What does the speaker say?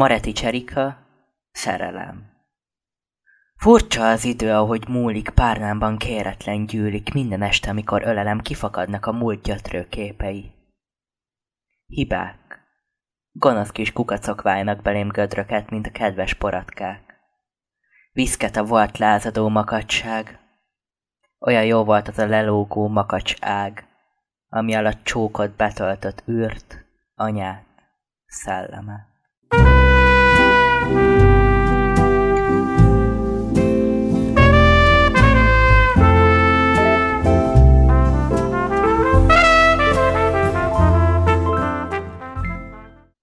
Mareti Cserika, szerelem. Furcsa az idő, ahogy múlik, párnámban kéretlen gyűlik, minden este, amikor ölelem, kifakadnak a múlt gyötrő képei. Hibák. Gonosz kis kukacok válnak belém gödröket, mint a kedves poratkák. Viszket a volt lázadó makacság. Olyan jó volt az a lelógó makacs ág, ami alatt csókot betöltött űrt, anyát, szellemet.